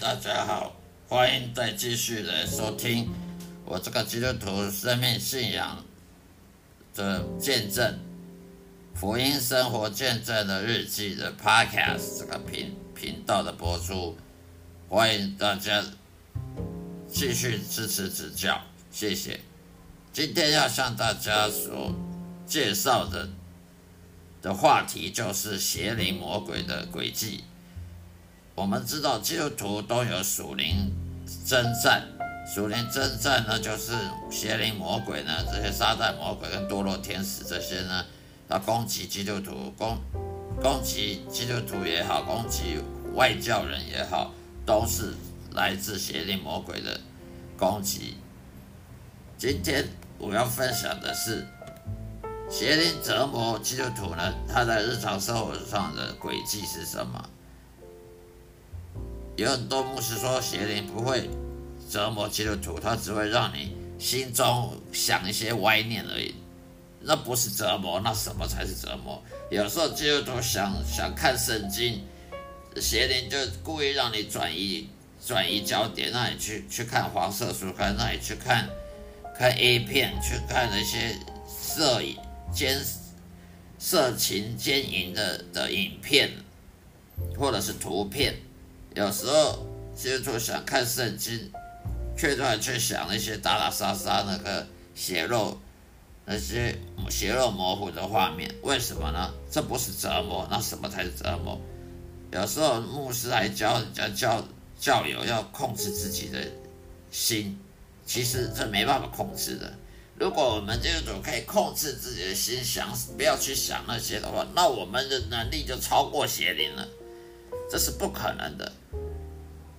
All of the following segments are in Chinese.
大家好，欢迎再继续来收听我这个基督徒生命信仰的见证、福音生活见证的日记的 Podcast 这个频频道的播出，欢迎大家继续支持指教，谢谢。今天要向大家所介绍的的话题就是邪灵魔鬼的轨迹。我们知道基督徒都有属灵征战，属灵征战呢，就是邪灵魔鬼呢，这些撒旦魔鬼跟堕落天使这些呢，要攻击基督徒，攻攻击基督徒也好，攻击外教人也好，都是来自邪灵魔鬼的攻击。今天我要分享的是邪灵折磨基督徒呢，他在日常生活上的轨迹是什么？有很多牧师说邪灵不会折磨基督徒，他只会让你心中想一些歪念而已。那不是折磨，那什么才是折磨？有时候基督徒想想看圣经，邪灵就故意让你转移转移焦点，让你去去看黄色书刊，让你去看看 A 片，去看那些色影奸色情奸淫的的影片，或者是图片。有时候基督徒想看圣经，却突然去想那些打打杀杀、那个血肉、那些血肉模糊的画面，为什么呢？这不是折磨，那什么才是折磨？有时候牧师还教人家教教友要控制自己的心，其实这没办法控制的。如果我们基督徒可以控制自己的心，想不要去想那些的话，那我们的能力就超过邪灵了。这是不可能的，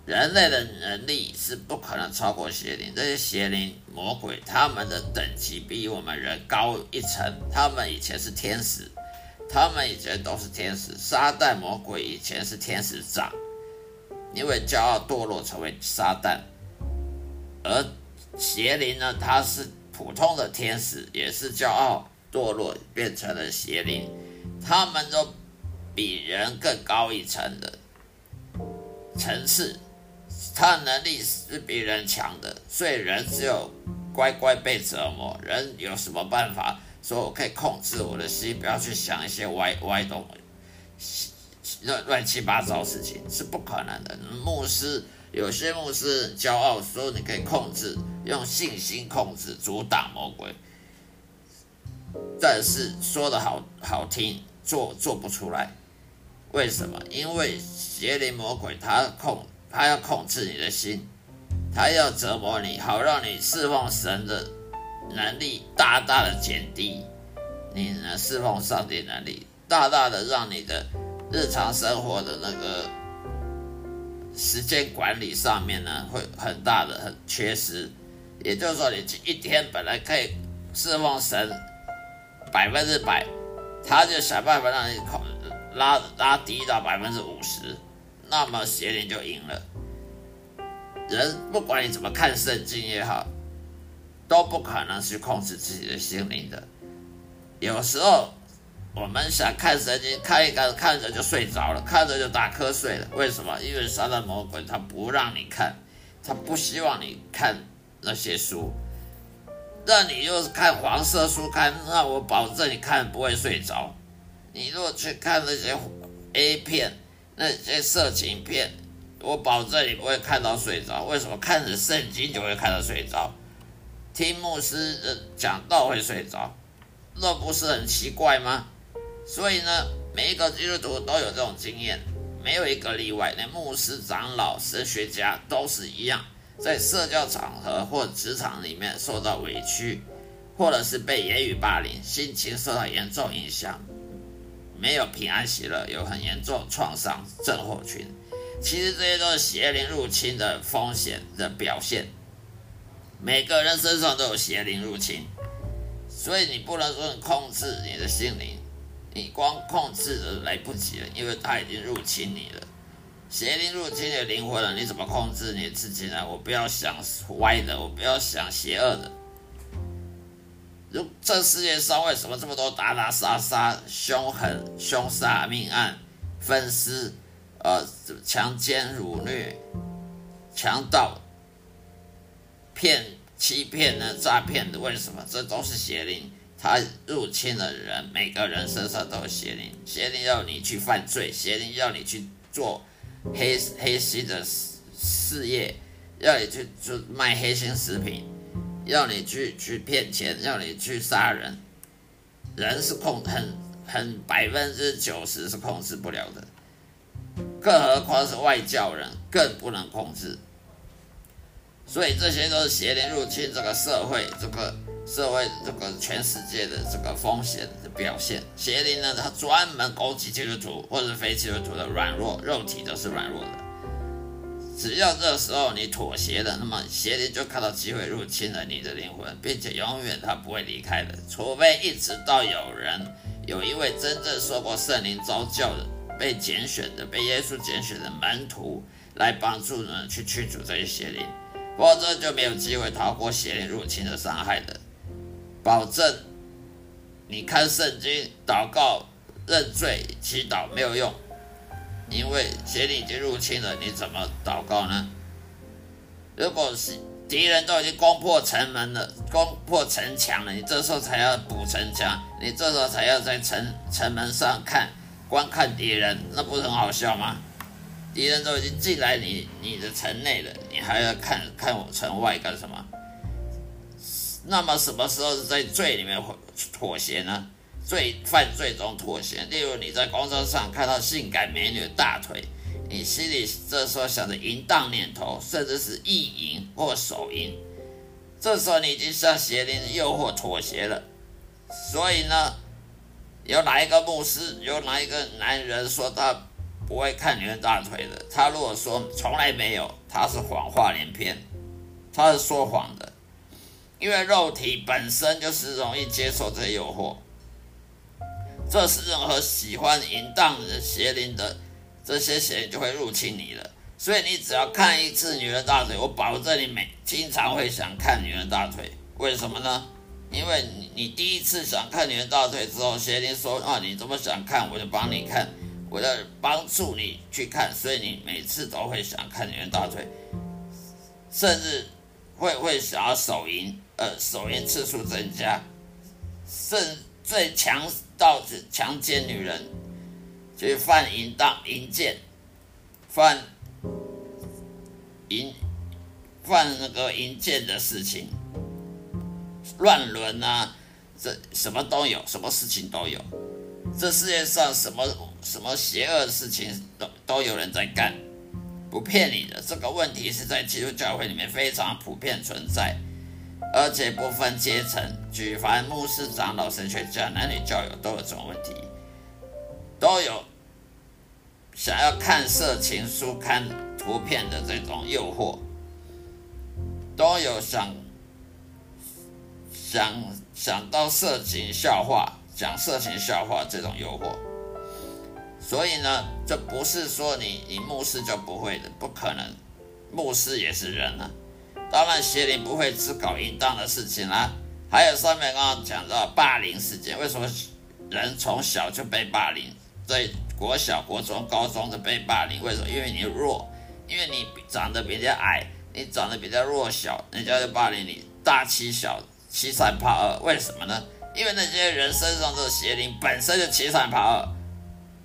人类的能力是不可能超过邪灵。这些邪灵魔鬼，他们的等级比我们人高一层。他们以前是天使，他们以前都是天使。撒旦魔鬼以前是天使长，因为骄傲堕落成为撒旦。而邪灵呢，他是普通的天使，也是骄傲堕落变成了邪灵。他们都比人更高一层的。层次，他的能力是比人强的，所以人只有乖乖被折磨。人有什么办法说我可以控制我的心，不要去想一些歪歪东、乱乱七八糟事情，是不可能的。牧师有些牧师骄傲说你可以控制，用信心控制，阻挡魔鬼，但是说的好好听，做做不出来。为什么？因为邪灵魔鬼他控，他要控制你的心，他要折磨你，好让你侍奉神的能力大大的减低，你呢侍奉上帝能力大大的让你的日常生活的那个时间管理上面呢会很大的很缺失。也就是说，你这一天本来可以侍奉神百分之百，他就想办法让你控。拉拉低到百分之五十，那么邪灵就赢了。人不管你怎么看圣经也好，都不可能去控制自己的心灵的。有时候我们想看圣经，看一看看着就睡着了，看着就打瞌睡了。为什么？因为撒旦魔鬼他不让你看，他不希望你看那些书。那你又是看黄色书刊，那我保证你看不会睡着。你如果去看那些 A 片、那些色情片，我保证你不会看到睡着。为什么？看着圣经就会看到睡着，听牧师的讲道会睡着，那不是很奇怪吗？所以呢，每一个基督徒都有这种经验，没有一个例外。连牧师、长老、神学家都是一样，在社交场合或职场里面受到委屈，或者是被言语霸凌，心情受到严重影响。没有平安喜乐，有很严重创伤症候群，其实这些都是邪灵入侵的风险的表现。每个人身上都有邪灵入侵，所以你不能说你控制你的心灵，你光控制的来不及了，因为他已经入侵你了。邪灵入侵你的灵魂了，你怎么控制你自己呢？我不要想歪的，我不要想邪恶的。如这世界上为什么这么多打打杀杀、凶狠、凶杀、命案、分尸、呃强奸、辱虐、强盗、骗、欺骗呢、诈骗的，为什么？这都是邪灵，他入侵了人，每个人身上都有邪灵，邪灵要你去犯罪，邪灵要你去做黑黑心的事业，要你去做卖黑心食品，要你去去骗钱，要你去杀人，人是控很很百分之九十是控制不了的。更何况是外教人，更不能控制。所以这些都是邪灵入侵这个社会，这个社会，这个全世界的这个风险的表现。邪灵呢，它专门攻击基督徒或者非基督徒的软弱，肉体都是软弱的。只要这时候你妥协了，那么邪灵就看到机会入侵了你的灵魂，并且永远它不会离开的，除非一直到有人有一位真正受过圣灵召教的。被拣选的、被耶稣拣选的门徒来帮助人去驱逐这些邪灵，否则就没有机会逃过邪灵入侵的伤害的。保证你看圣经、祷告、认罪、祈祷没有用，因为邪灵已经入侵了，你怎么祷告呢？如果是敌人都已经攻破城门了、攻破城墙了，你这时候才要补城墙，你这时候才要在城城门上看。观看敌人，那不是很好笑吗？敌人都已经进来你你的城内了，你还要看看我城外干什么？那么什么时候是在罪里面妥协呢？罪犯罪中妥协，例如你在公车上看到性感美女的大腿，你心里这时候想着淫荡念头，甚至是意淫或手淫，这时候你已经向邪灵的诱惑妥协了。所以呢？有哪一个牧师，有哪一个男人说他不会看女人大腿的？他如果说从来没有，他是谎话连篇，他是说谎的。因为肉体本身就是容易接受这些诱惑，这是任何喜欢淫荡的邪灵的这些邪灵就会入侵你了。所以你只要看一次女人大腿，我保证你每经常会想看女人大腿。为什么呢？因为你你第一次想看女人大腿之后，邪灵说啊，你这么想看，我就帮你看，我要帮助你去看，所以你每次都会想看女人大腿，甚至会会想要手淫，呃，手淫次数增加，甚最强到是强奸女人，去犯淫荡淫贱，犯淫犯那个淫贱的事情。乱伦啊，这什么都有，什么事情都有。这世界上什么什么邪恶的事情都都有人在干，不骗你的。这个问题是在基督教会里面非常普遍存在，而且不分阶层，举凡牧师、长老、神学家、男女教友都有这种问题，都有想要看色情书、看图片的这种诱惑，都有想。想想到色情笑话，讲色情笑话这种诱惑，所以呢，这不是说你你牧师就不会的，不可能，牧师也是人啊。当然邪灵不会只搞淫荡的事情啦，还有上面刚刚讲到霸凌事件，为什么人从小就被霸凌，在国小、国中、高中就被霸凌？为什么？因为你弱，因为你长得比较矮，你长得比较弱小，人家就霸凌你，大欺小。欺善怕恶，为什么呢？因为那些人身上的邪灵本身就欺善怕恶，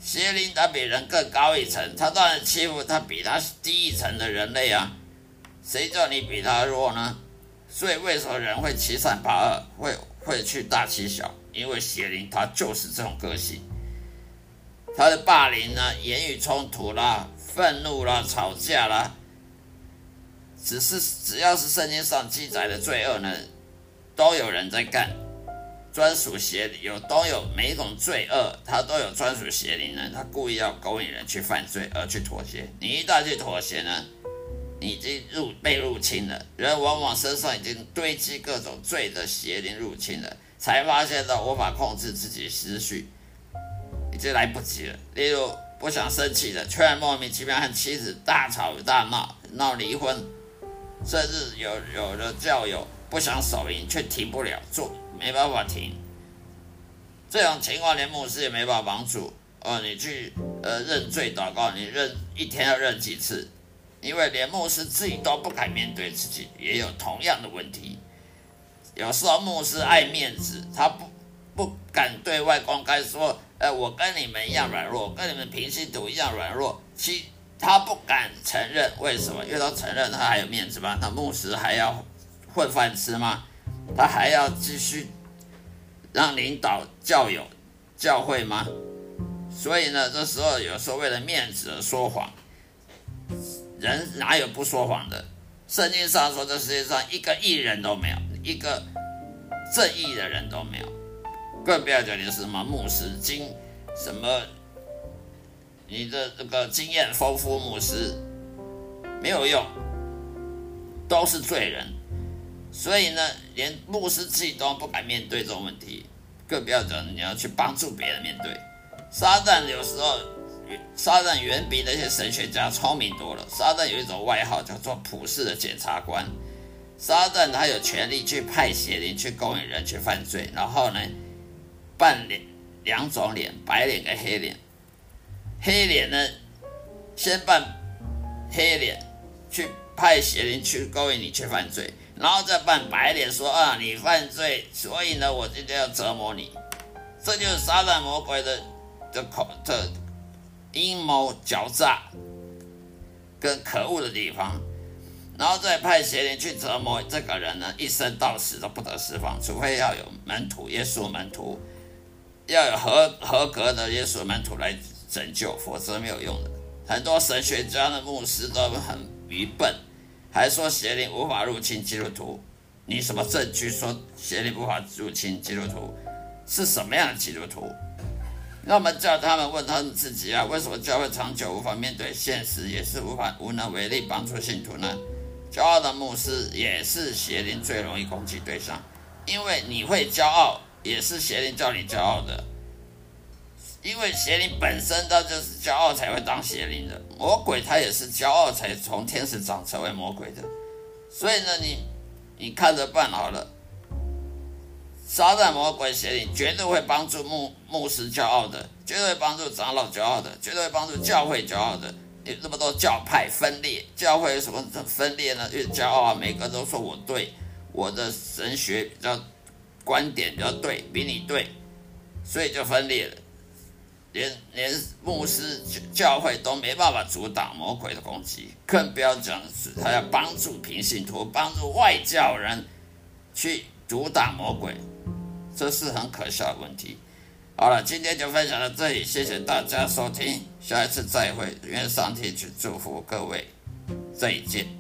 邪灵它比人更高一层，它当然欺负它比它低一层的人类啊。谁叫你比他弱呢？所以为什么人会欺善怕恶，会会去大欺小？因为邪灵它就是这种个性，他的霸凌呢，言语冲突啦，愤怒啦，吵架啦，只是只要是圣经上记载的罪恶呢。都有人在干，专属邪灵有都有每一种罪恶，他都有专属邪灵呢。他故意要勾引人去犯罪而去妥协。你一旦去妥协呢，已经入被入侵了。人往往身上已经堆积各种罪的邪灵入侵了，才发现到无法控制自己思绪，已经来不及了。例如不想生气的，却莫名其妙和妻子大吵大闹，闹离婚，甚至有有的教友。不想手淫却停不了，做没办法停。这种情况连牧师也没办法帮助。哦，你去呃认罪祷告，你认一天要认几次？因为连牧师自己都不敢面对自己，也有同样的问题。有时候牧师爱面子，他不不敢对外公开说：“哎，我跟你们一样软弱，跟你们平信徒一样软弱。”其他不敢承认，为什么？因为他承认他还有面子吗？那牧师还要混饭吃吗？他还要继续让领导教友教会吗？所以呢，这时候有时候为了面子而说谎，人哪有不说谎的？圣经上说，这世界上一个艺人都没有，一个正义的人都没有，更不要讲你是什么牧师经什么。你的这个经验丰富，牧师没有用，都是罪人。所以呢，连牧师自己都不敢面对这种问题，更不要讲你要去帮助别人面对。撒旦有时候，撒旦远比那些神学家聪明多了。撒旦有一种外号叫做普世的检察官。撒旦他有权利去派邪灵去勾引人去犯罪，然后呢，扮脸两种脸，白脸跟黑脸。黑脸呢，先扮黑脸去派邪灵去勾引你去犯罪，然后再扮白脸说啊你犯罪，所以呢我今天要折磨你，这就是撒旦魔鬼的的口的阴谋狡诈跟可恶的地方，然后再派邪灵去折磨这个人呢，一生到死都不得释放，除非要有门徒耶稣门徒，要有合合格的耶稣门徒来。拯救，否则没有用的。很多神学家的牧师都很愚笨，还说邪灵无法入侵基督徒。你什么证据说邪灵无法入侵基督徒？是什么样的基督徒？那么叫他们问他们自己啊，为什么教会长久无法面对现实，也是无法无能为力帮助信徒呢？骄傲的牧师也是邪灵最容易攻击对象，因为你会骄傲，也是邪灵叫你骄傲的。因为邪灵本身它就是骄傲才会当邪灵的，魔鬼他也是骄傲才从天使长成为魔鬼的，所以呢，你你看着办好了。撒旦魔鬼邪灵绝对会帮助牧牧师骄傲的，绝对会帮助长老骄傲的，绝对会帮助教会骄傲的。有那么多教派分裂，教会有什么分裂呢？越骄傲啊，每个都说我对，我的神学比较观点比较对，比你对，所以就分裂了。连连牧师教会都没办法阻挡魔鬼的攻击，更不要讲是他要帮助平信徒、帮助外教人去阻挡魔鬼，这是很可笑的问题。好了，今天就分享到这里，谢谢大家收听，下一次再会，愿上帝去祝福各位，再见。